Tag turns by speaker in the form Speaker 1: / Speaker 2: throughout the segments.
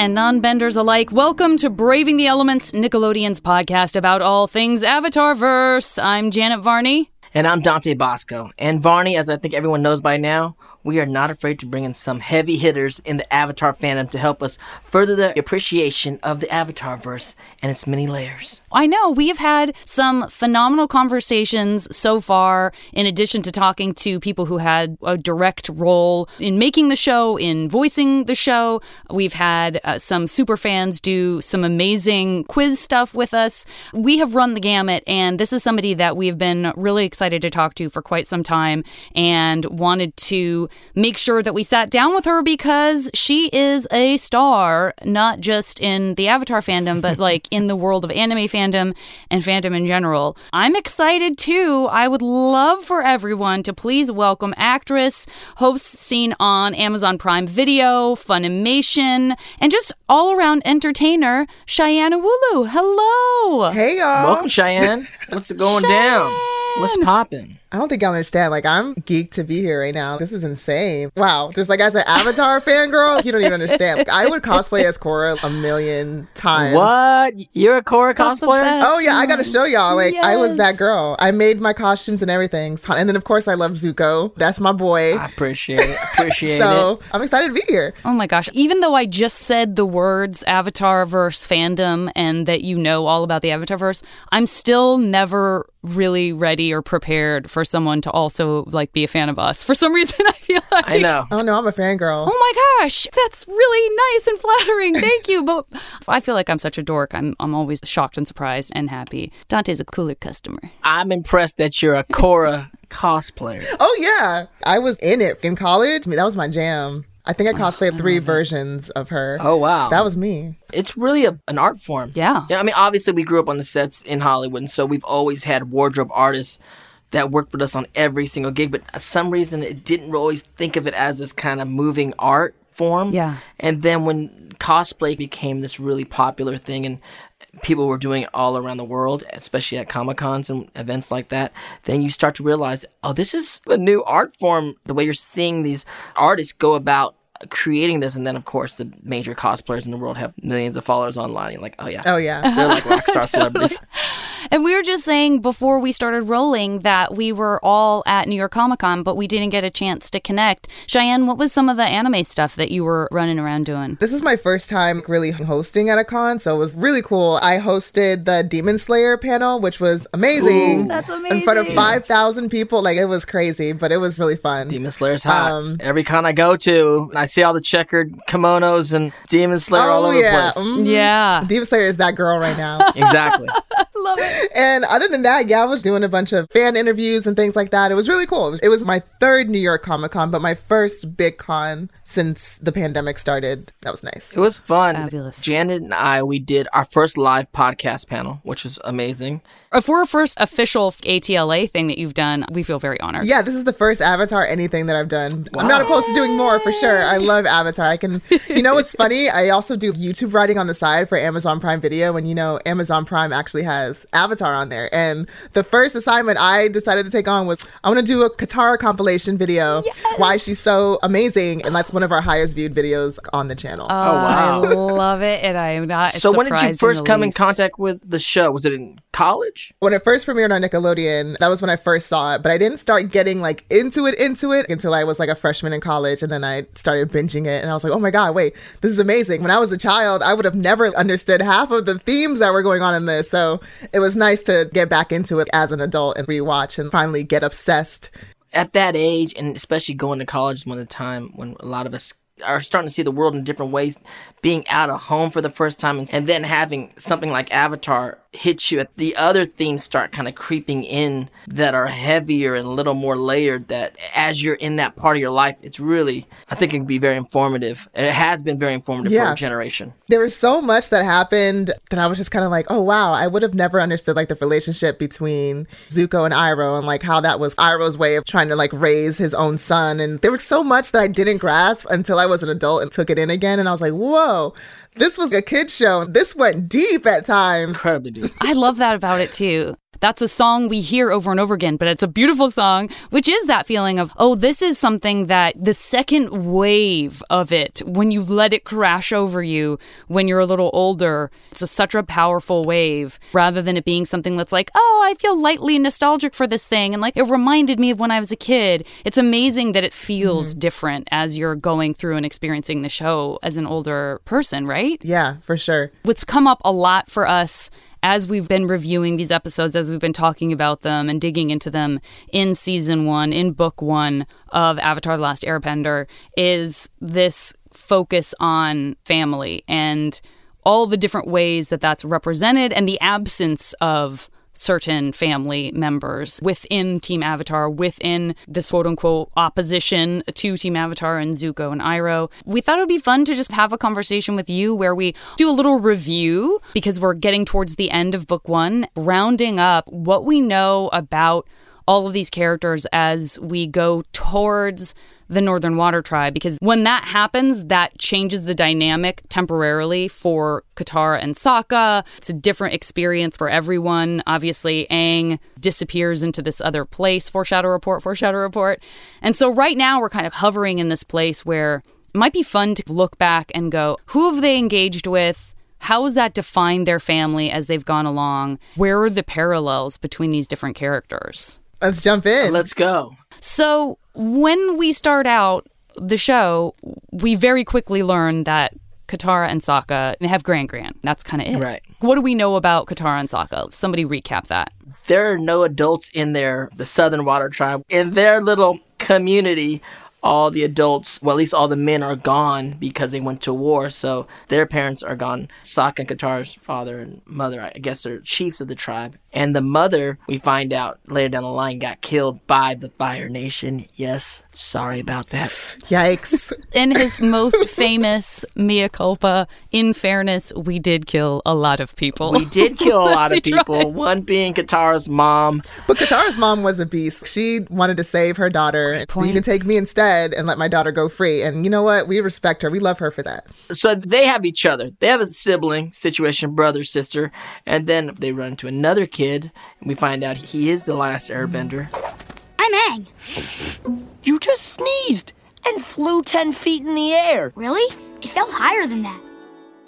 Speaker 1: and non benders alike. Welcome to Braving the Elements, Nickelodeon's podcast about all things Avatar verse. I'm Janet Varney.
Speaker 2: And I'm Dante Basco. And Varney, as I think everyone knows by now, we are not afraid to bring in some heavy hitters in the Avatar fandom to help us further the appreciation of the Avatar verse and its many layers.
Speaker 1: I know we have had some phenomenal conversations so far, in addition to talking to people who had a direct role in making the show, in voicing the show. We've had uh, some super fans do some amazing quiz stuff with us. We have run the gamut, and this is somebody that we've been really excited to talk to for quite some time and wanted to make sure that we sat down with her because she is a star, not just in the Avatar fandom, but like in the world of anime fandom and fandom in general. I'm excited too. I would love for everyone to please welcome actress, host seen on Amazon Prime Video, Funimation, and just all around entertainer, Cheyenne Ewulu. Hello.
Speaker 3: Hey y'all.
Speaker 2: Welcome, Cheyenne. What's going down? What's popping?
Speaker 3: I don't think y'all understand. Like, I'm geeked to be here right now. This is insane. Wow. Just like as an Avatar fangirl, you don't even understand. Like, I would cosplay as Korra a million times.
Speaker 2: What? You're a Korra
Speaker 1: That's
Speaker 2: cosplayer?
Speaker 3: Oh yeah, I gotta show y'all. Like I was that girl. I made my costumes and everything. And then of course I love Zuko. That's my boy.
Speaker 2: I appreciate it. Appreciate
Speaker 3: so
Speaker 2: it.
Speaker 3: I'm excited to be here.
Speaker 1: Oh my gosh. Even though I just said the words Avatar verse fandom and that you know all about the Avatar verse, I'm still never really ready or prepared for someone to also like be a fan of us. For some reason I feel like
Speaker 2: I know.
Speaker 3: Oh no, I'm a fangirl.
Speaker 1: Oh my gosh, that's really nice and flattering. Thank you. But I feel like I'm such a dork. I'm I'm always shocked and surprised and happy. Dante's a cooler customer.
Speaker 2: I'm impressed that you're a Korra cosplayer.
Speaker 3: Oh yeah, I was in it in college. I mean, that was my jam. I think I oh, cosplayed three versions of her.
Speaker 2: Oh, wow.
Speaker 3: That was me.
Speaker 2: it's really a, an art form.
Speaker 1: Yeah.
Speaker 2: I mean, obviously, we grew up on the sets in Hollywood, and so we've always had wardrobe artists that worked with us on every single gig. But for some reason, it didn't always think of it as this kind of moving art form.
Speaker 1: Yeah.
Speaker 2: And then when cosplay became this really popular thing, and people were doing it all around the world, especially at Comic Cons and events like that, then you start to realize, oh, this is a new art form. The way you're seeing these artists go about creating this, and then of course the major cosplayers in the world have millions of followers online. You're like, oh yeah,
Speaker 3: Oh yeah.
Speaker 2: they're like rock star celebrities.
Speaker 1: And we were just saying before we started rolling that we were all at New York Comic Con, but we didn't get a chance to connect. Cheyenne, what was some of the anime stuff that you were running around doing?
Speaker 3: This is my first time really hosting at a con, so it was really cool. I hosted the Demon Slayer panel, which was amazing.
Speaker 2: Ooh.
Speaker 1: That's
Speaker 3: In front of 5,000 people. Like, it was crazy, but it was really fun.
Speaker 2: Demon Slayer's hot.
Speaker 3: Um,
Speaker 2: Every con I go to, I see all the checkered kimonos and Demon Slayer all
Speaker 3: oh,
Speaker 2: over
Speaker 3: yeah.
Speaker 2: the place.
Speaker 3: mhm.
Speaker 1: Yeah.
Speaker 3: Demon Slayer is that girl right now.
Speaker 2: Exactly.
Speaker 1: Love it.
Speaker 3: and other than that, yeah, I was doing a bunch of fan interviews and things like that. It was really cool. It was my third New York Comic Con, but my first big con since the pandemic started. That was nice.
Speaker 2: It was fun.
Speaker 1: Fabulous.
Speaker 2: Janet and I, we did our first live podcast panel, which was amazing.
Speaker 1: If we're a first official ATLA thing that you've done, we feel very honored.
Speaker 3: Yeah, this is the first Avatar anything that I've done. I'm not opposed to doing more for sure. I love Avatar. I can, you know, what's funny? I also do YouTube writing on the side for Amazon Prime Video, and you know, Amazon Prime actually has Avatar on there. And the first assignment I decided to take on was I want to do a Katara compilation video. Why she's so amazing, and that's one of our highest viewed videos on the channel.
Speaker 1: Oh, oh
Speaker 2: wow.
Speaker 1: I love it, and I am not.
Speaker 2: so when did you first
Speaker 1: the
Speaker 2: come in contact with the show? Was it in college?
Speaker 3: when it first premiered on Nickelodeon, that was when I first saw it, but I didn't start getting like into it, into it until I was like a freshman in college. And then I started binging it and I was like, oh my God, wait, this is amazing. When I was a child, I would have never understood half of the themes that were going on in this. So it was nice to get back into it as an adult and rewatch and finally get obsessed.
Speaker 2: At that age, and especially going to college, is one of the time when a lot of us are starting to see the world in different ways, being out of home for the first time, and, then having something like Avatar hit you. At the other themes start kind of creeping in that are heavier and a little more layered. That as you're in that part of your life, it's really, I think it can be very informative. And it has been very informative for
Speaker 3: Yeah.
Speaker 2: a generation.
Speaker 3: There was so much that happened that I was just kind of like, oh wow, I would have never understood like the relationship between Zuko and Iroh and like how that was Iroh's way of trying to like raise his own son. And there was so much that I didn't grasp until I was an adult and took it in again. And I was like, whoa, oh, this was a kid show. This went deep at times.
Speaker 2: Incredibly deep.
Speaker 1: I love that about it too. That's a song we hear over and over again, but it's a beautiful song, which is that feeling of, oh, this is something that the second wave of it, when you let it crash over you when you're a little older, it's a, such a powerful wave rather than it being something that's like, oh, I feel lightly nostalgic for this thing. And like it reminded me of when I was a kid. It's amazing that it feels mm-hmm. different as you're going through and experiencing the show as an older person, right?
Speaker 3: Yeah, for sure.
Speaker 1: What's come up a lot for us as we've been reviewing these episodes, as we've been talking about them and digging into them in season one, in book one of Avatar The Last Airbender, is this focus on family and all the different ways that that's represented and the absence of certain family members within Team Avatar, within this quote unquote opposition to Team Avatar and Zuko and Iroh. We thought it would be fun to just have a conversation with you where we do a little review because we're getting towards the end of book one, rounding up what we know about all of these characters as we go towards the Northern Water Tribe because when that happens, that changes the dynamic temporarily for Katara and Sokka. It's a different experience for everyone. Obviously, Aang disappears into this other place, foreshadow report, foreshadow report. And so right now we're kind of hovering in this place where it might be fun to look back and go, who have they engaged with? How has that defined their family as they've gone along? Where are the parallels between these different characters?
Speaker 3: Let's jump in.
Speaker 2: Let's go.
Speaker 1: So, when we start out the show, we very quickly learn that Katara and Sokka have Grand Grand. That's kind of it.
Speaker 2: Right.
Speaker 1: What do we know about Katara and Sokka? Somebody recap that.
Speaker 2: There are no adults in there, the Southern Water Tribe. In their little community all the adults, well, at least all the men are gone because they went to war. So their parents are gone. Sokka and Katara's father and mother, I guess, are chiefs of the tribe. And the mother, we find out later down the line, got killed by the Fire Nation. Yes, sorry about that.
Speaker 3: Yikes.
Speaker 1: in his most famous mea culpa, in fairness, we did kill a lot of people.
Speaker 2: We did kill a lot of people, one being Katara's mom.
Speaker 3: But Katara's mom was a beast. She wanted to save her daughter. Point. You can take me instead and let my daughter go free. And you know what? We respect her. We love her for that.
Speaker 2: So they have each other. They have a sibling situation, brother, sister. And then they run into another kid kid, and we find out he is the last airbender.
Speaker 4: I'm Aang.
Speaker 5: You just sneezed and flew 10 feet in the air.
Speaker 4: Really? It fell higher than that.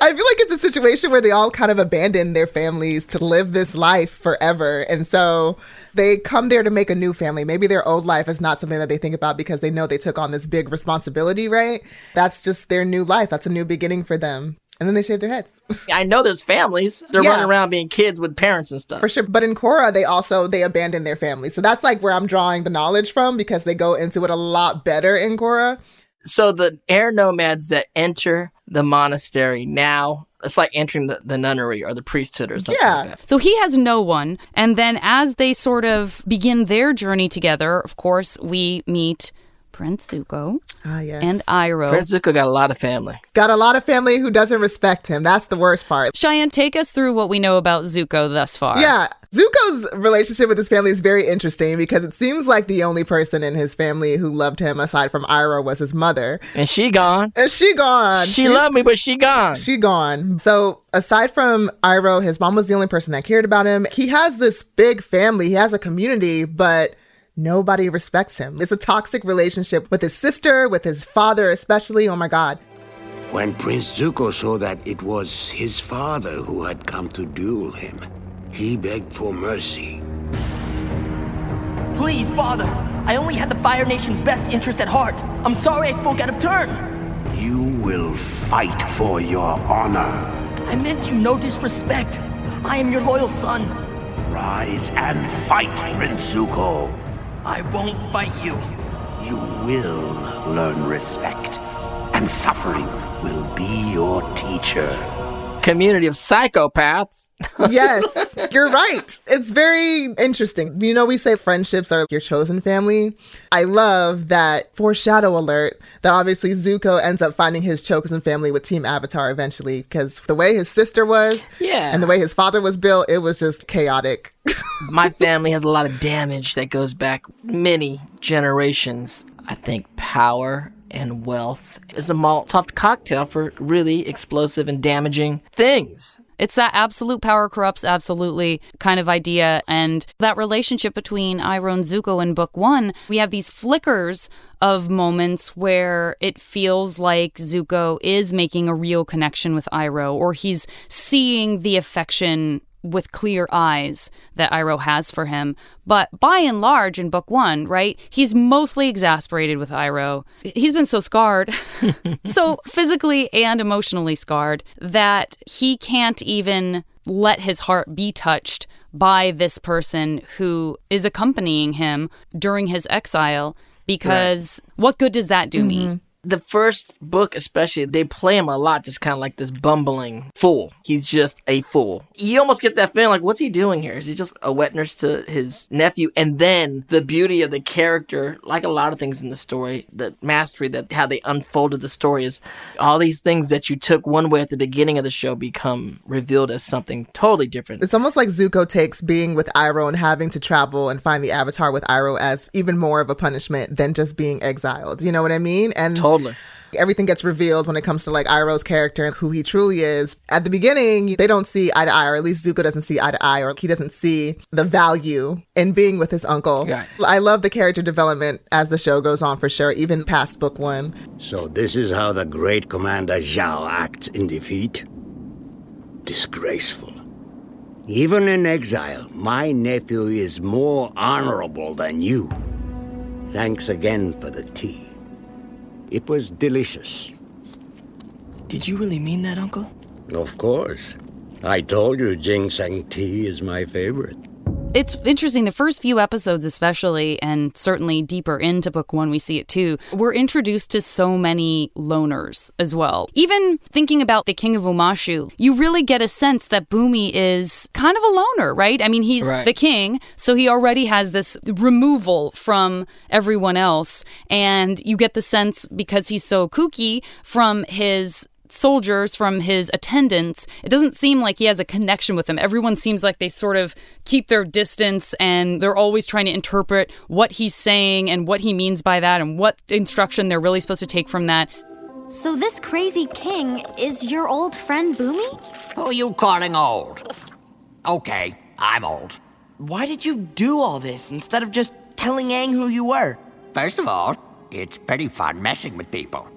Speaker 3: I feel like it's a situation where they all kind of abandon their families to live this life forever. And so they come there to make a new family. Maybe their old life is not something that they think about because they know they took on this big responsibility, right? That's just their new life. That's a new beginning for them and then they shave their heads.
Speaker 2: I know there's families. They're yeah. running around being kids with parents and stuff.
Speaker 3: For sure. But in Korra, they also they abandon their families. So that's like where I'm drawing the knowledge from because they go into it a lot better in Korra.
Speaker 2: So the air nomads that enter the monastery now it's like entering the, the nunnery or the priesthood or something yeah. Like
Speaker 1: so he has no one. And then as they sort of begin their journey together, of course, we meet Prince Zuko ah, yes. and Iroh.
Speaker 2: Prince Zuko got a lot of family.
Speaker 3: Got a lot of family who doesn't respect him. That's the worst part.
Speaker 1: Cheyenne, take us through what we know about Zuko thus far.
Speaker 3: Yeah. Zuko's relationship with his family is very interesting because it seems like the only person in his family who loved him aside from Iroh was his mother.
Speaker 2: And she gone.
Speaker 3: And she gone.
Speaker 2: She, she loved me, but she gone.
Speaker 3: She gone. So aside from Iroh, his mom was the only person that cared about him. He has this big family. He has a community, but Nobody respects him. It's a toxic relationship with his sister, with his father, especially. Oh my God.
Speaker 6: When Prince Zuko saw that it was his father who had come to duel him, he begged for mercy.
Speaker 5: Please, Father, I only had the Fire Nation's best interest at heart. I'm sorry I spoke out of turn.
Speaker 6: You will fight for your honor.
Speaker 5: I meant you no disrespect. I am your loyal son.
Speaker 6: Rise and fight, Prince Zuko.
Speaker 5: I won't fight you.
Speaker 6: You will learn respect, and suffering will be your teacher.
Speaker 2: Community of psychopaths.
Speaker 3: yes, you're right. It's very interesting. You know, we say friendships are your chosen family. I love that foreshadow alert that obviously Zuko ends up finding his chosen family with Team Avatar eventually because the way his sister was,
Speaker 2: yeah,
Speaker 3: and the way his father was built, it was just chaotic.
Speaker 2: My family has a lot of damage that goes back many generations. I think power and wealth is a Molotov cocktail for really explosive and damaging things.
Speaker 1: It's that absolute power corrupts absolutely kind of idea. And that relationship between Iroh and Zuko in book one, we have these flickers of moments where it feels like Zuko is making a real connection with Iroh, or he's seeing the affection with clear eyes that Iroh has for him. But by and large, in book one, right, he's mostly exasperated with Iroh. He's been so scarred, so physically and emotionally scarred, that he can't even let his heart be touched by this person who is accompanying him during his exile. Because right. what good does that do mm-hmm. me?
Speaker 2: The first book especially they play him a lot just kind of like this bumbling fool. He's just a fool. You almost get that feeling like what's he doing here? Is he just a wet nurse to his nephew? And then the beauty of the character like a lot of things in the story the mastery that how they unfolded the story is all these things that you took one way at the beginning of the show become revealed as something totally different.
Speaker 3: It's almost like zuko takes being with iroh and having to travel and find the avatar with iroh as even more of a punishment than just being exiled. You know what i mean?
Speaker 2: And totally Totally.
Speaker 3: Everything gets revealed when it comes to like Iroh's character and who he truly is. At the beginning, they don't see eye to eye, or at least Zuko doesn't see eye to eye, or he doesn't see the value in being with his uncle.
Speaker 2: Right.
Speaker 3: I love the character development as the show goes on for sure, even past book one.
Speaker 6: So, this is how the great Commander Zhao acts in defeat? Disgraceful. Even in exile, my nephew is more honorable than you. Thanks again for the tea. It was delicious.
Speaker 5: Did you really mean that, Uncle?
Speaker 6: Of course. I told you ginseng tea is my favorite.
Speaker 1: It's interesting. The first few episodes, especially, and certainly deeper into book one, we see it too. We're introduced to so many loners as well. Even thinking about the King of Omashu, you really get a sense that Bumi is kind of a loner, right? I mean, he's right. the king, so he already has this removal from everyone else. And you get the sense because he's so kooky from his soldiers, from his attendants, it doesn't seem like he has a connection with them. Everyone seems like they sort of keep their distance and they're always trying to interpret what he's saying and what he means by that and what instruction they're really supposed to take from that.
Speaker 4: So this crazy king is your old friend Bumi?
Speaker 7: Who are you calling old? Okay, I'm old.
Speaker 5: Why did you do all this instead of just telling Aang who you were?
Speaker 7: First of all, it's pretty fun messing with people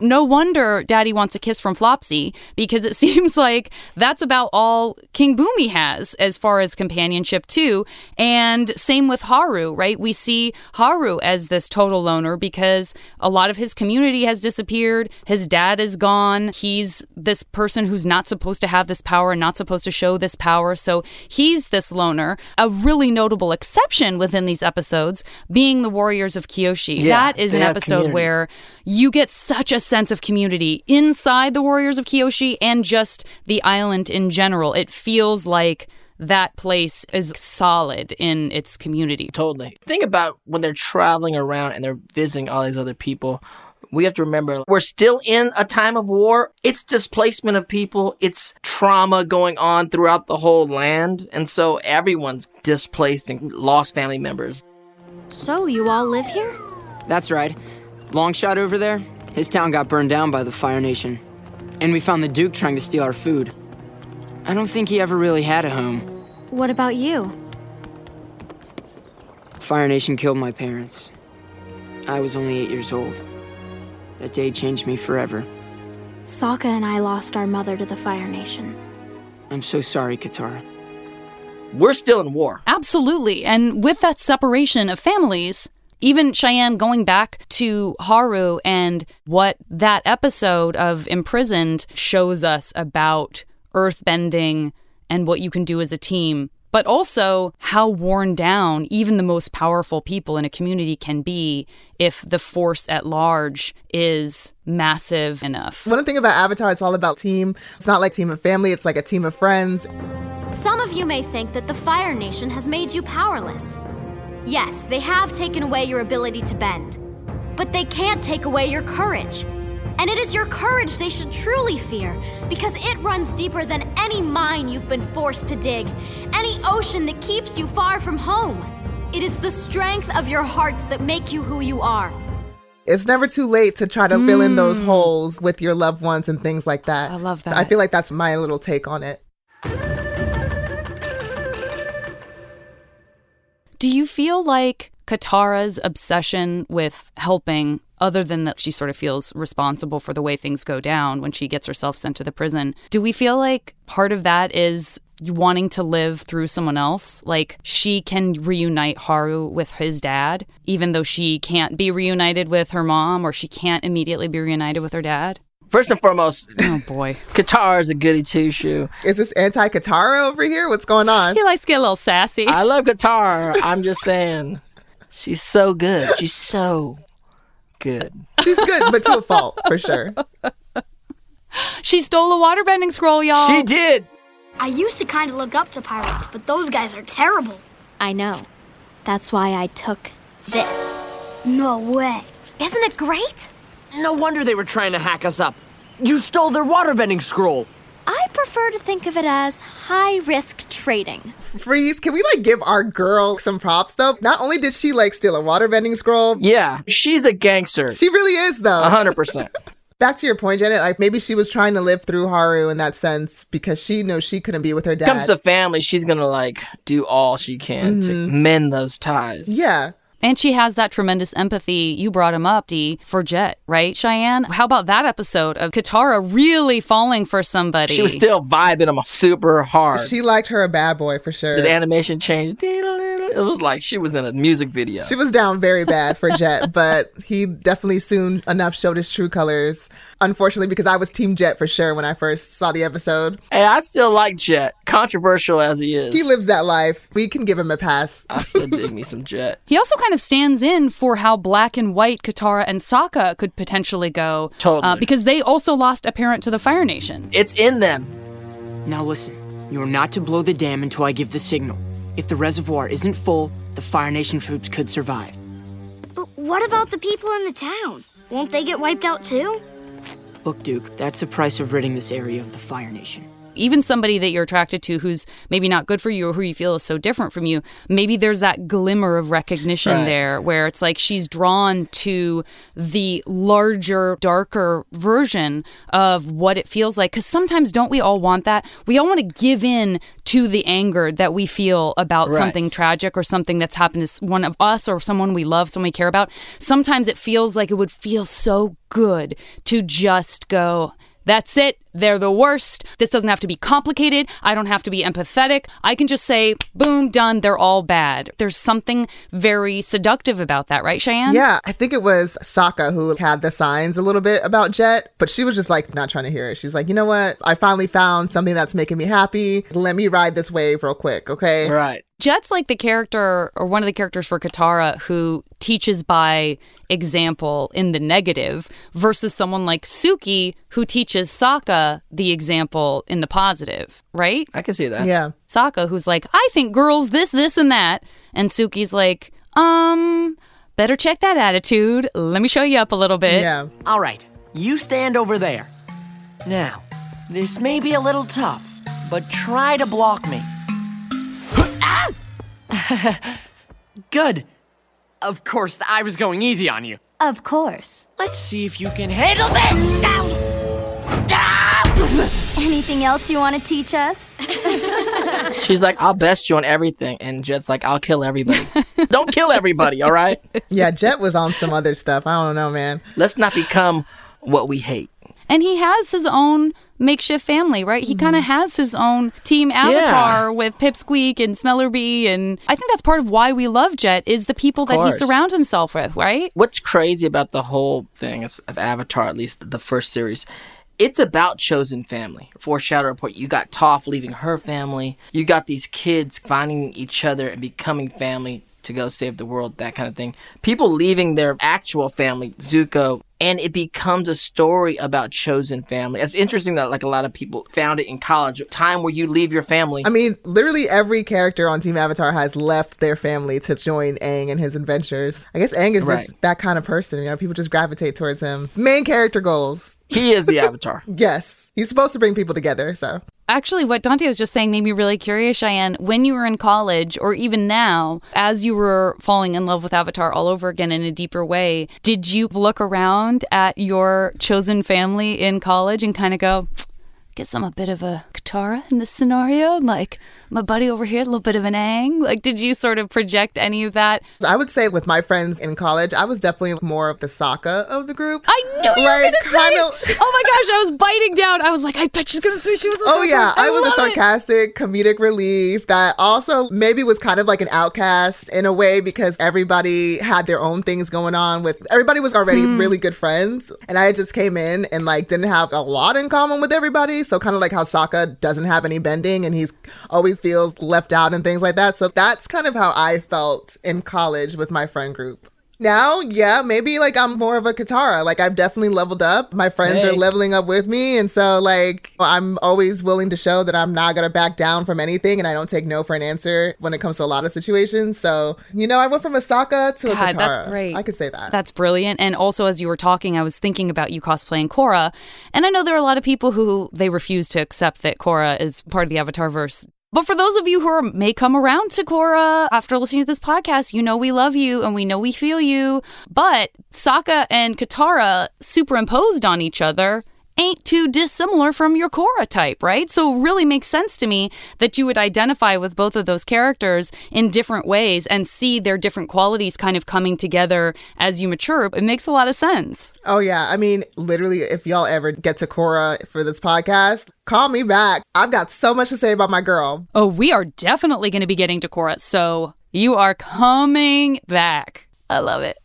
Speaker 1: no wonder Daddy wants a kiss from Flopsy because it seems like that's about all King Bumi has as far as companionship too. And same with Haru, right? We see Haru as this total loner because a lot of his community has disappeared. His dad is gone. He's this person who's not supposed to have this power and not supposed to show this power. So he's this loner. A really notable exception within these episodes being the Warriors of Kyoshi.
Speaker 2: Yeah,
Speaker 1: that is an episode community. where you get such a sense of community inside the Warriors of Kyoshi and just the island in general. It feels like that place is solid in its community.
Speaker 2: Totally. Think about when they're traveling around and they're visiting all these other people. We have to remember we're still in a time of war. It's displacement of people. It's trauma going on throughout the whole land. And so everyone's displaced and lost family members.
Speaker 4: So you all live here?
Speaker 8: That's right. Longshot over there, his town got burned down by the Fire Nation. And we found the Duke trying to steal our food. I don't think he ever really had a home.
Speaker 4: What about you?
Speaker 8: Fire Nation killed my parents. I was only eight years old. That day changed me forever.
Speaker 4: Sokka and I lost our mother to the Fire Nation.
Speaker 8: I'm so sorry, Katara.
Speaker 2: We're still in war.
Speaker 1: Absolutely. And with that separation of families, even Cheyenne going back to Haru and what that episode of Imprisoned shows us about earthbending and what you can do as a team, but also how worn down even the most powerful people in a community can be if the force at large is massive enough.
Speaker 3: One thing about Avatar, it's all about team. It's not like team of family, it's like a team of friends.
Speaker 4: Some of you may think that the Fire Nation has made you powerless. Yes, they have taken away your ability to bend, but they can't take away your courage. And it is your courage they should truly fear, because it runs deeper than any mine you've been forced to dig, any ocean that keeps you far from home. It is the strength of your hearts that make you who you are.
Speaker 3: it's never too late to try to fill in those mm. holes with your loved ones and things like that.
Speaker 1: I love that.
Speaker 3: I feel like that's my little take on it.
Speaker 1: Do you feel like Katara's obsession with helping, other than that she sort of feels responsible for the way things go down when she gets herself sent to the prison, do we feel like part of that is wanting to live through someone else? Like she can reunite Haru with his dad, even though she can't be reunited with her mom or she can't immediately be reunited with her dad?
Speaker 2: First and foremost,
Speaker 1: Oh boy.
Speaker 2: Katara is a goody two shoe.
Speaker 3: Is this anti Katara over here? What's going on?
Speaker 1: He likes to get a little sassy.
Speaker 2: I love Katara. I'm just saying, she's so good. She's so good.
Speaker 3: She's good, but to a fault, for sure.
Speaker 1: she stole a waterbending scroll, y'all.
Speaker 2: She did.
Speaker 9: I used to kind of look up to pirates, but those guys are terrible.
Speaker 4: I know. That's why I took this.
Speaker 9: No way.
Speaker 4: Isn't it great?
Speaker 8: No wonder they were trying to hack us up. You stole their waterbending scroll.
Speaker 4: I prefer to think of it as high risk trading.
Speaker 3: Freeze, can we like give our girl some props though? Not only did she like steal a waterbending scroll,
Speaker 2: Yeah, she's a gangster.
Speaker 3: she really is though.
Speaker 2: A hundred percent.
Speaker 3: Back to your point, Janet, like maybe she was trying to live through Haru in that sense because she knows she couldn't be with her dad.
Speaker 2: Comes to family, she's gonna like do all she can to mm-hmm. mend those ties.
Speaker 3: yeah.
Speaker 1: And she has that tremendous empathy. You brought him up, Dee, for Jet, right, Cheyenne? How about that episode of Katara really falling for somebody?
Speaker 2: She was still vibing him super hard.
Speaker 3: She liked her a bad boy for sure.
Speaker 2: the animation changed. It was like she was in a music video.
Speaker 3: She was down very bad for Jet, but he definitely soon enough showed his true colors. Unfortunately, because I was Team Jet for sure when I first saw the episode.
Speaker 2: Hey, I still like Jet, controversial as he is.
Speaker 3: He lives that life. We can give him a pass.
Speaker 2: I still dig me some Jet.
Speaker 1: He also kind of stands in for how black and white Katara and Sokka could potentially go.
Speaker 2: Totally.
Speaker 1: Uh, because they also lost a parent to the Fire Nation.
Speaker 2: It's in them.
Speaker 8: Now listen, you are not to blow the dam until I give the signal. If the reservoir isn't full, the Fire Nation troops could survive.
Speaker 9: But what about the people in the town? Won't they get wiped out too?
Speaker 8: Look, Duke, that's the price of ridding this area of the Fire Nation.
Speaker 1: Even somebody that you're attracted to who's maybe not good for you or who you feel is so different from you, maybe there's that glimmer of recognition
Speaker 2: Right.
Speaker 1: there where it's like she's drawn to the larger, darker version of what it feels like. Because sometimes don't we all want that? We all want to give in to the anger that we feel about
Speaker 2: Right.
Speaker 1: something tragic or something that's happened to one of us or someone we love, someone we care about. Sometimes it feels like it would feel so good to just go, that's it. They're the worst. This doesn't have to be complicated. I don't have to be empathetic. I can just say, boom, done. They're all bad. There's something very seductive about that, right, Cheyenne?
Speaker 3: Yeah, I think it was Sokka who had the signs a little bit about Jet, but she was just like not trying to hear it. She's like, you know what? I finally found something that's making me happy. Let me ride this wave real quick, okay?
Speaker 2: Right.
Speaker 1: Jet's like the character or one of the characters for Katara who teaches by example in the negative versus someone like Suki who teaches Sokka the example in the positive, right?
Speaker 2: I can see that.
Speaker 3: Yeah.
Speaker 1: Sokka who's like, I think girls this, this, and that. And Suki's like, um, better check that attitude. Let me show you up a little bit.
Speaker 3: Yeah.
Speaker 5: All right, you stand over there. Now, this may be a little tough, but try to block me. Good. Of course, I was going easy on you.
Speaker 4: Of course.
Speaker 5: Let's see if you can handle this.
Speaker 4: Anything else you want to teach us?
Speaker 2: She's like, I'll best you on everything. And Jet's like, I'll kill everybody. Don't kill everybody, all right?
Speaker 3: Yeah, Jet was on some other stuff. I don't know, man.
Speaker 2: Let's not become what we hate.
Speaker 1: And he has his own makeshift family, right? He kind of mm-hmm. has his own team avatar with Pipsqueak and Smellerbee. And I think that's part of why we love Jet is the people that he surrounds himself with, right?
Speaker 2: What's crazy about the whole thing of Avatar, at least the first series, it's about chosen family. Foreshadow report. You got Toph leaving her family. You got these kids finding each other and becoming family to go save the world, that kind of thing. People leaving their actual family, Zuko, and it becomes a story about chosen family. It's interesting that like a lot of people found it in college, time where you leave your family.
Speaker 3: I mean, literally every character on Team Avatar has left their family to join Aang and his adventures. I guess Aang is
Speaker 2: Right.
Speaker 3: just that kind of person. You know, people just gravitate towards him. Main character goals.
Speaker 2: he is the Avatar.
Speaker 3: Yes, he's supposed to bring people together. So
Speaker 1: Actually, what Dante was just saying made me really curious, Cheyenne. When you were in college, or even now, as you were falling in love with Avatar all over again in a deeper way, did you look around at your chosen family in college and kind of go, guess I'm a bit of a Katara in this scenario? Like, my buddy over here, a little bit of an Aang. Like, did you sort of project any of that?
Speaker 3: I would say with my friends in college, I was definitely more of the Sokka of the group.
Speaker 1: I knew
Speaker 3: like, kind of.
Speaker 1: Oh my gosh, I was biting down. I was like, I bet she's gonna say she was. A
Speaker 3: Oh yeah,
Speaker 1: sarcastic-
Speaker 3: I was a
Speaker 1: love it.
Speaker 3: sarcastic comedic relief that also maybe was kind of like an outcast in a way because everybody had their own things going on with everybody was already
Speaker 1: Hmm.
Speaker 3: really good friends and I just came in and like didn't have a lot in common with everybody. So kind of like how Sokka doesn't have any bending and he's always feels left out and things like that. So that's kind of how I felt in college with my friend group. Now, yeah, maybe like I'm more of a Katara. Like I've definitely leveled up. My friends are leveling up with me. And so like I'm always willing to show that I'm not gonna back down from anything and I don't take no for an answer when it comes to a lot of situations. So, you know, I went from a Sokka to a Katara.
Speaker 1: that's great.
Speaker 3: I could say that.
Speaker 1: That's brilliant. And also, as you were talking, I was thinking about you cosplaying Korra. And I know there are a lot of people who they refuse to accept that Korra is part of the Avatar verse. But for those of you who are, may come around to Korra after listening to this podcast, you know we love you and we know we feel you. But Sokka and Katara superimposed on each other ain't too dissimilar from your Korra type, right? So it really makes sense to me that you would identify with both of those characters in different ways and see their different qualities kind of coming together as you mature. It makes a lot of sense.
Speaker 3: Oh yeah, I mean, literally, if y'all ever get to Korra for this podcast, call me back. I've got so much to say about my girl.
Speaker 1: Oh, we are definitely going to be getting to Korra, so you are coming back. I love it.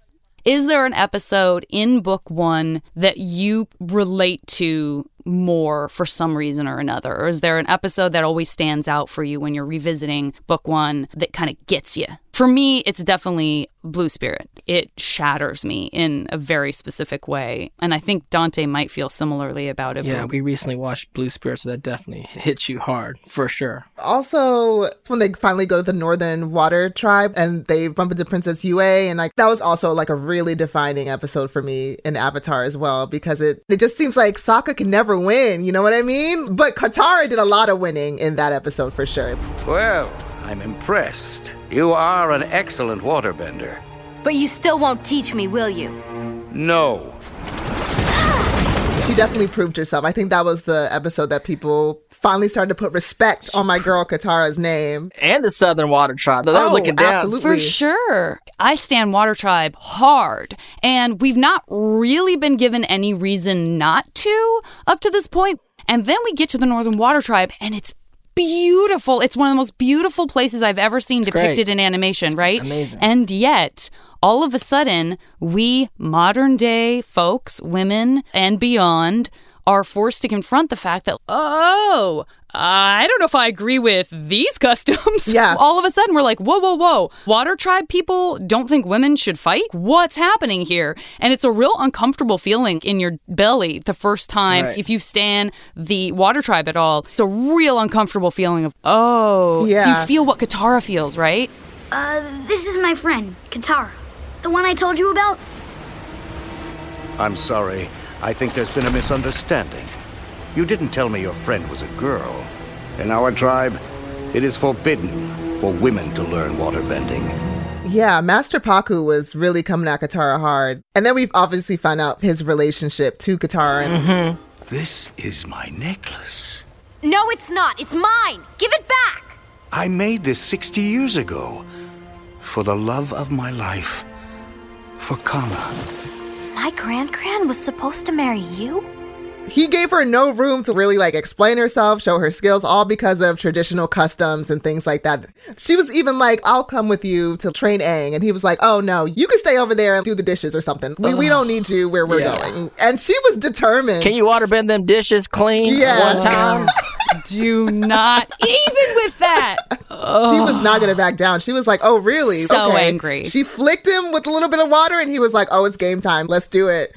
Speaker 1: Is there an episode in book one that you relate to more for some reason or another? Or is there an episode that always stands out for you when you're revisiting book one that kind of gets you? For me, it's definitely Blue Spirit. It shatters me in a very specific way. And I think Dante might feel similarly about it.
Speaker 2: Yeah, we recently watched Blue Spirit, so that definitely hits you hard for sure.
Speaker 3: Also, when they finally go to the Northern Water Tribe and they bump into Princess Yue, and like that was also like a really defining episode for me in Avatar as well because it it just seems like Sokka can never win. You know what I mean? But Katara did a lot of winning in that episode for sure.
Speaker 10: Well, I'm impressed. You are an excellent waterbender.
Speaker 4: But you still won't teach me, will you?
Speaker 10: No.
Speaker 3: She definitely proved herself. I think that was the episode that people finally started to put respect on my girl Katara's name.
Speaker 2: And the Southern Water Tribe. They're
Speaker 3: Oh,
Speaker 2: looking down.
Speaker 3: absolutely.
Speaker 1: For sure. I stand Water Tribe hard. And we've not really been given any reason not to up to this point. And then we get to the Northern Water Tribe, and it's beautiful. It's one of the most beautiful places I've ever seen depicted
Speaker 2: great.
Speaker 1: in animation, right?
Speaker 2: amazing.
Speaker 1: And yet, all of a sudden, we modern day folks, women, and beyond are forced to confront the fact that, oh, I don't know if I agree with these customs.
Speaker 3: Yeah.
Speaker 1: All of a sudden, we're like, whoa, whoa, whoa. Water tribe people don't think women should fight? What's happening here? And it's a real uncomfortable feeling in your belly the first time
Speaker 2: Right.
Speaker 1: if you stand the water tribe at all. It's a real uncomfortable feeling of, oh. So
Speaker 3: Yeah.
Speaker 1: you feel what Katara feels, right?
Speaker 9: Uh, this is my friend, Katara. The one I told you about?
Speaker 10: I'm sorry. I think there's been a misunderstanding. You didn't tell me your friend was a girl. In our tribe, it is forbidden for women to learn waterbending.
Speaker 3: Yeah, Master Pakku was really coming at Katara hard. And then we've obviously found out his relationship to Katara. And
Speaker 10: This is my necklace.
Speaker 4: No, it's not. It's mine. Give it back.
Speaker 10: I made this 60 years ago. For the love of my life. For Kanna.
Speaker 4: My grand grand was supposed to marry you?
Speaker 3: He gave her no room to really like explain herself, show her skills, all because of traditional customs and things like that. She was even like, I'll come with you to train Aang. And he was like, oh no, you can stay over there and do the dishes or something. We, we don't need you where we're
Speaker 2: Yeah.
Speaker 3: going. And she was determined.
Speaker 2: Can you waterbend them dishes clean
Speaker 3: Yeah.
Speaker 2: one time?
Speaker 1: Do not, even with that.
Speaker 3: She was not going to back down. She was like, oh, really?
Speaker 1: So
Speaker 3: Okay.
Speaker 1: angry.
Speaker 3: She flicked him with a little bit of water and he was like, oh, it's game time. Let's do it.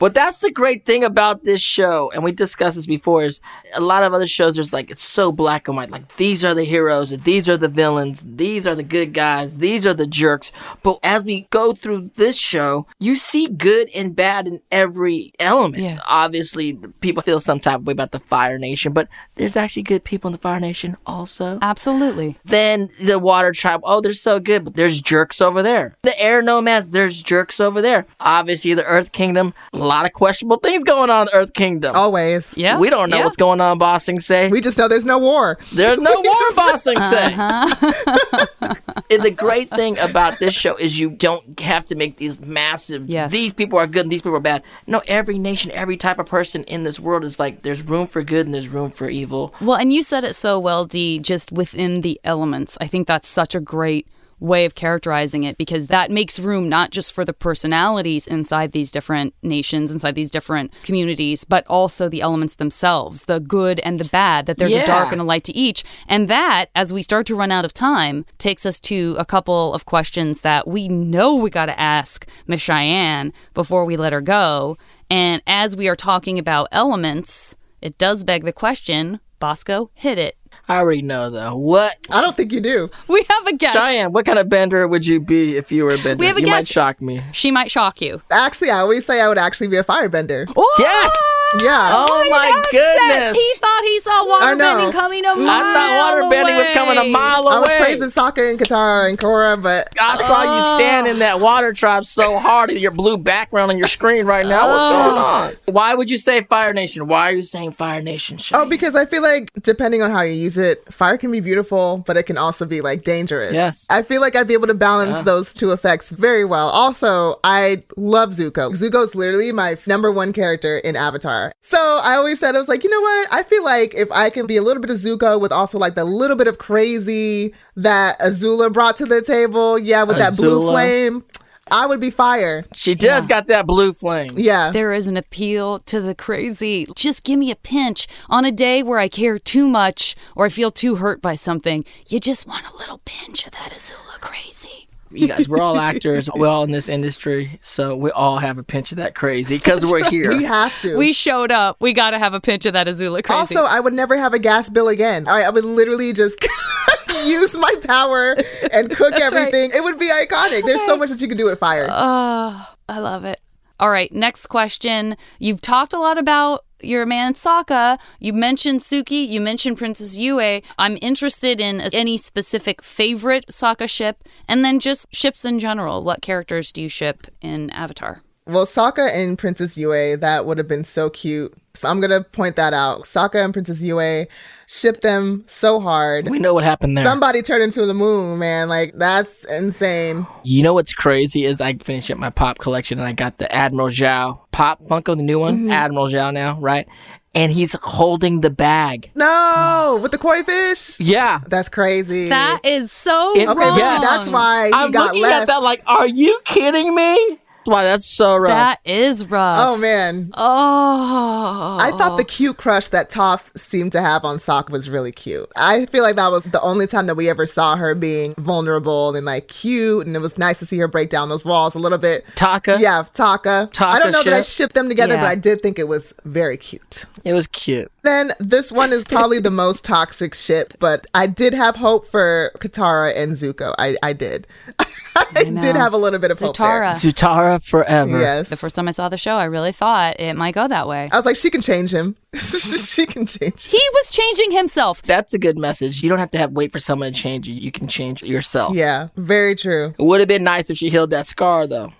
Speaker 2: But that's the great thing about this show, and we discussed this before, is a lot of other shows there's like it's so black and white. Like these are the heroes, these are the villains, these are the good guys, these are the jerks. But as we go through this show, you see good and bad in every element.
Speaker 1: Yeah.
Speaker 2: Obviously, people feel some type of way about the Fire Nation, but there's actually good people in the Fire Nation also.
Speaker 1: Absolutely.
Speaker 2: Then the Water Tribe, oh, they're so good, but there's jerks over there. The Air Nomads, there's jerks over there. Obviously, the Earth Kingdom, lot of questionable things going on in the Earth Kingdom.
Speaker 3: Always.
Speaker 1: Yeah.
Speaker 2: We don't know
Speaker 1: yeah.
Speaker 2: what's going on, Ba Sing Se.
Speaker 3: We just know there's no war.
Speaker 2: There's no
Speaker 3: We
Speaker 2: war,
Speaker 3: just-
Speaker 2: Ba Sing Se. Uh-huh. and the great thing about this show is you don't have to make these massive,
Speaker 1: Yes.
Speaker 2: these people are good and these people are bad. No, every nation, every type of person in this world is like, there's room for good and there's room for evil.
Speaker 1: Well, and you said it so well, Dee, just within the elements. I think that's such a great way of characterizing it because that makes room not just for the personalities inside these different nations, inside these different communities, but also the elements themselves, the good and the bad, that there's a dark and a light to each. And that, as we start to run out of time, takes us to a couple of questions that we know we got to ask Miss Cheyenne before we let her go. And as we are talking about elements, it does beg the question Basco, hit it.
Speaker 2: I already know though. What?
Speaker 3: I don't think you do.
Speaker 1: We have a guest.
Speaker 2: Diane, what kind of bender would you be if you were a bender?
Speaker 1: We have a
Speaker 2: you might shock me.
Speaker 1: She might shock you.
Speaker 3: Actually, I always say I would actually be a firebender.
Speaker 2: Yes!
Speaker 3: Yeah.
Speaker 2: Oh my goodness!
Speaker 1: He thought he saw water
Speaker 3: I
Speaker 1: bending coming a mile
Speaker 2: I thought water bending was coming a mile away.
Speaker 3: I was praising Sokka and Katara and Korra, but
Speaker 2: I saw you oh. stand in that water tribe so hard in your blue background on your screen right now. What's oh. going on? Why would you say Fire Nation? Why are you saying Fire Nation? Shane?
Speaker 3: oh, because I feel like depending on how you use it, fire can be beautiful, but it can also be like dangerous.
Speaker 2: Yes.
Speaker 3: I feel like I'd be able to balance those two effects very well. Also, I love Zuko. Zuko's literally my number one character in Avatar. So I always said, I was like, you know what? I feel like if I can be a little bit of Zuko with also like the little bit of crazy that Azula brought to the table, yeah, with that blue flame, I would be fire.
Speaker 2: she does got that blue flame.
Speaker 3: Yeah.
Speaker 1: There is an appeal to the crazy. Just give me a pinch on a day where I care too much or I feel too hurt by something. You just want a little pinch of that Azula crazy.
Speaker 2: You guys, we're all actors. We're all in this industry, so we all have a pinch of that crazy because we're here.
Speaker 3: We have to.
Speaker 1: We showed up. We got to have a pinch of that Azula crazy.
Speaker 3: Also, I would never have a gas bill again. All right, I would literally just use my power and cook
Speaker 1: right.
Speaker 3: everything. It would be iconic. There's so much that you can do with fire.
Speaker 1: Oh, I love it. All right, next question. You've talked a lot about your man Sokka. You mentioned Suki. You mentioned Princess Yue. I'm interested in any specific favorite Sokka ship, and then just ships in general. What characters do you ship in Avatar?
Speaker 3: Well, Sokka and Princess Yue, that would have been so cute. So I'm gonna point that out. Sokka and Princess Yue, ship them so hard.
Speaker 2: we know what happened there.
Speaker 3: Somebody turned into the moon, man. Like that's insane.
Speaker 2: You know what's crazy is I finished up my pop collection and I got the Admiral Zhao pop Funko, the new one,
Speaker 3: Mm-hmm.
Speaker 2: Admiral Zhao now, right? And he's holding the bag.
Speaker 3: No, with the koi fish.
Speaker 2: Yeah.
Speaker 3: That's crazy.
Speaker 1: That is so
Speaker 2: It-
Speaker 1: wrong.
Speaker 3: well,
Speaker 2: Yes.
Speaker 3: that's why he
Speaker 2: I'm
Speaker 3: got
Speaker 2: looking
Speaker 3: left.
Speaker 2: at that like, are you kidding me? That's why that's so rough.
Speaker 1: That is rough.
Speaker 3: oh man.
Speaker 1: Oh.
Speaker 3: I thought the cute crush that Toph seemed to have on Sokka was really cute. I feel like that was the only time that we ever saw her being vulnerable and like cute, and it was nice to see her break down those walls a little bit.
Speaker 2: Tokka?
Speaker 3: Yeah, Tokka.
Speaker 2: Tokka
Speaker 3: I don't know that I shipped them together,
Speaker 1: Yeah.
Speaker 3: but I did think it was very cute.
Speaker 2: it was cute.
Speaker 3: Then this one is probably the most toxic ship, but I did have hope for Katara and Zuko. I, I did. I,
Speaker 1: know.
Speaker 3: did have a little bit of hope there.
Speaker 2: Zutara forever.
Speaker 3: Yes.
Speaker 1: The first time I saw the show, I really thought it might go that way.
Speaker 3: I was like, she can change him. she can change.
Speaker 1: He was changing himself.
Speaker 2: That's a good message. You don't have to have wait for someone to change you. You can change yourself.
Speaker 3: Yeah, very true.
Speaker 2: It would have been nice if she healed that scar though.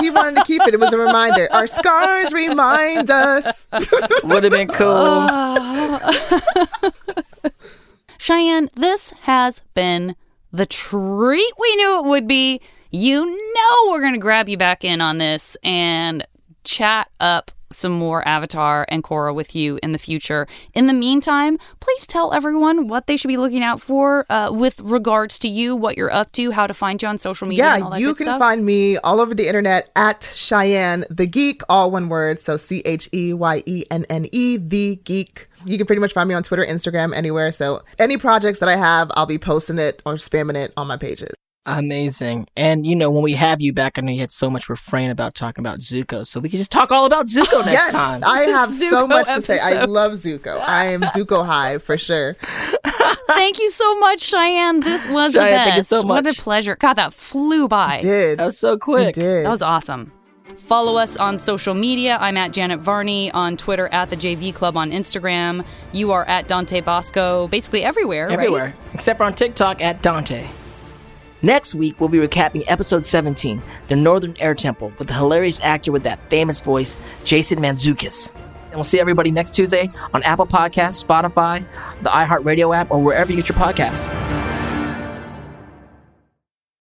Speaker 3: He wanted to keep it. It was a reminder. Our scars remind us.
Speaker 2: Would have been cool.
Speaker 1: Cheyenne, this has been the treat we knew it would be. You know we're going to grab you back in on this and chat up some more Avatar and Korra with you in the future. In the meantime, please tell everyone what they should be looking out for uh, with regards to you, what you're up to, how to find you on social media. and all
Speaker 3: yeah, you can
Speaker 1: stuff.
Speaker 3: find me all over the internet at Cheyenne the Geek, all one word. So C H E Y E N N E, the Geek. You can pretty much find me on Twitter, Instagram, anywhere. So any projects that I have, I'll be posting it or spamming it on my pages.
Speaker 2: Amazing. And you know, when we have you back, I know you had so much refrain about talking about Zuko, so we can just talk all about Zuko next
Speaker 3: yes,
Speaker 2: time.
Speaker 3: I have so
Speaker 1: Zuko
Speaker 3: much to say. I love Zuko. I am Zuko high for sure.
Speaker 1: Thank you so much, Cheyenne. This was the best.
Speaker 2: thank you so
Speaker 1: What a pleasure. God, that flew by.
Speaker 3: Did
Speaker 2: that was so
Speaker 3: he
Speaker 2: quick.
Speaker 3: did?
Speaker 1: That was awesome. Follow us on social media. I'm at Janet Varney on Twitter, at the JV Club on Instagram. You are at Dante Basco, basically everywhere, right?
Speaker 2: Everywhere, except for on TikTok at Dante. Next week, we'll be recapping episode 17, The Northern Air Temple, with the hilarious actor with that famous voice, Jason Mantzoukas. And we'll see everybody next Tuesday on Apple Podcasts, Spotify, the iHeartRadio app, or wherever you get your podcasts.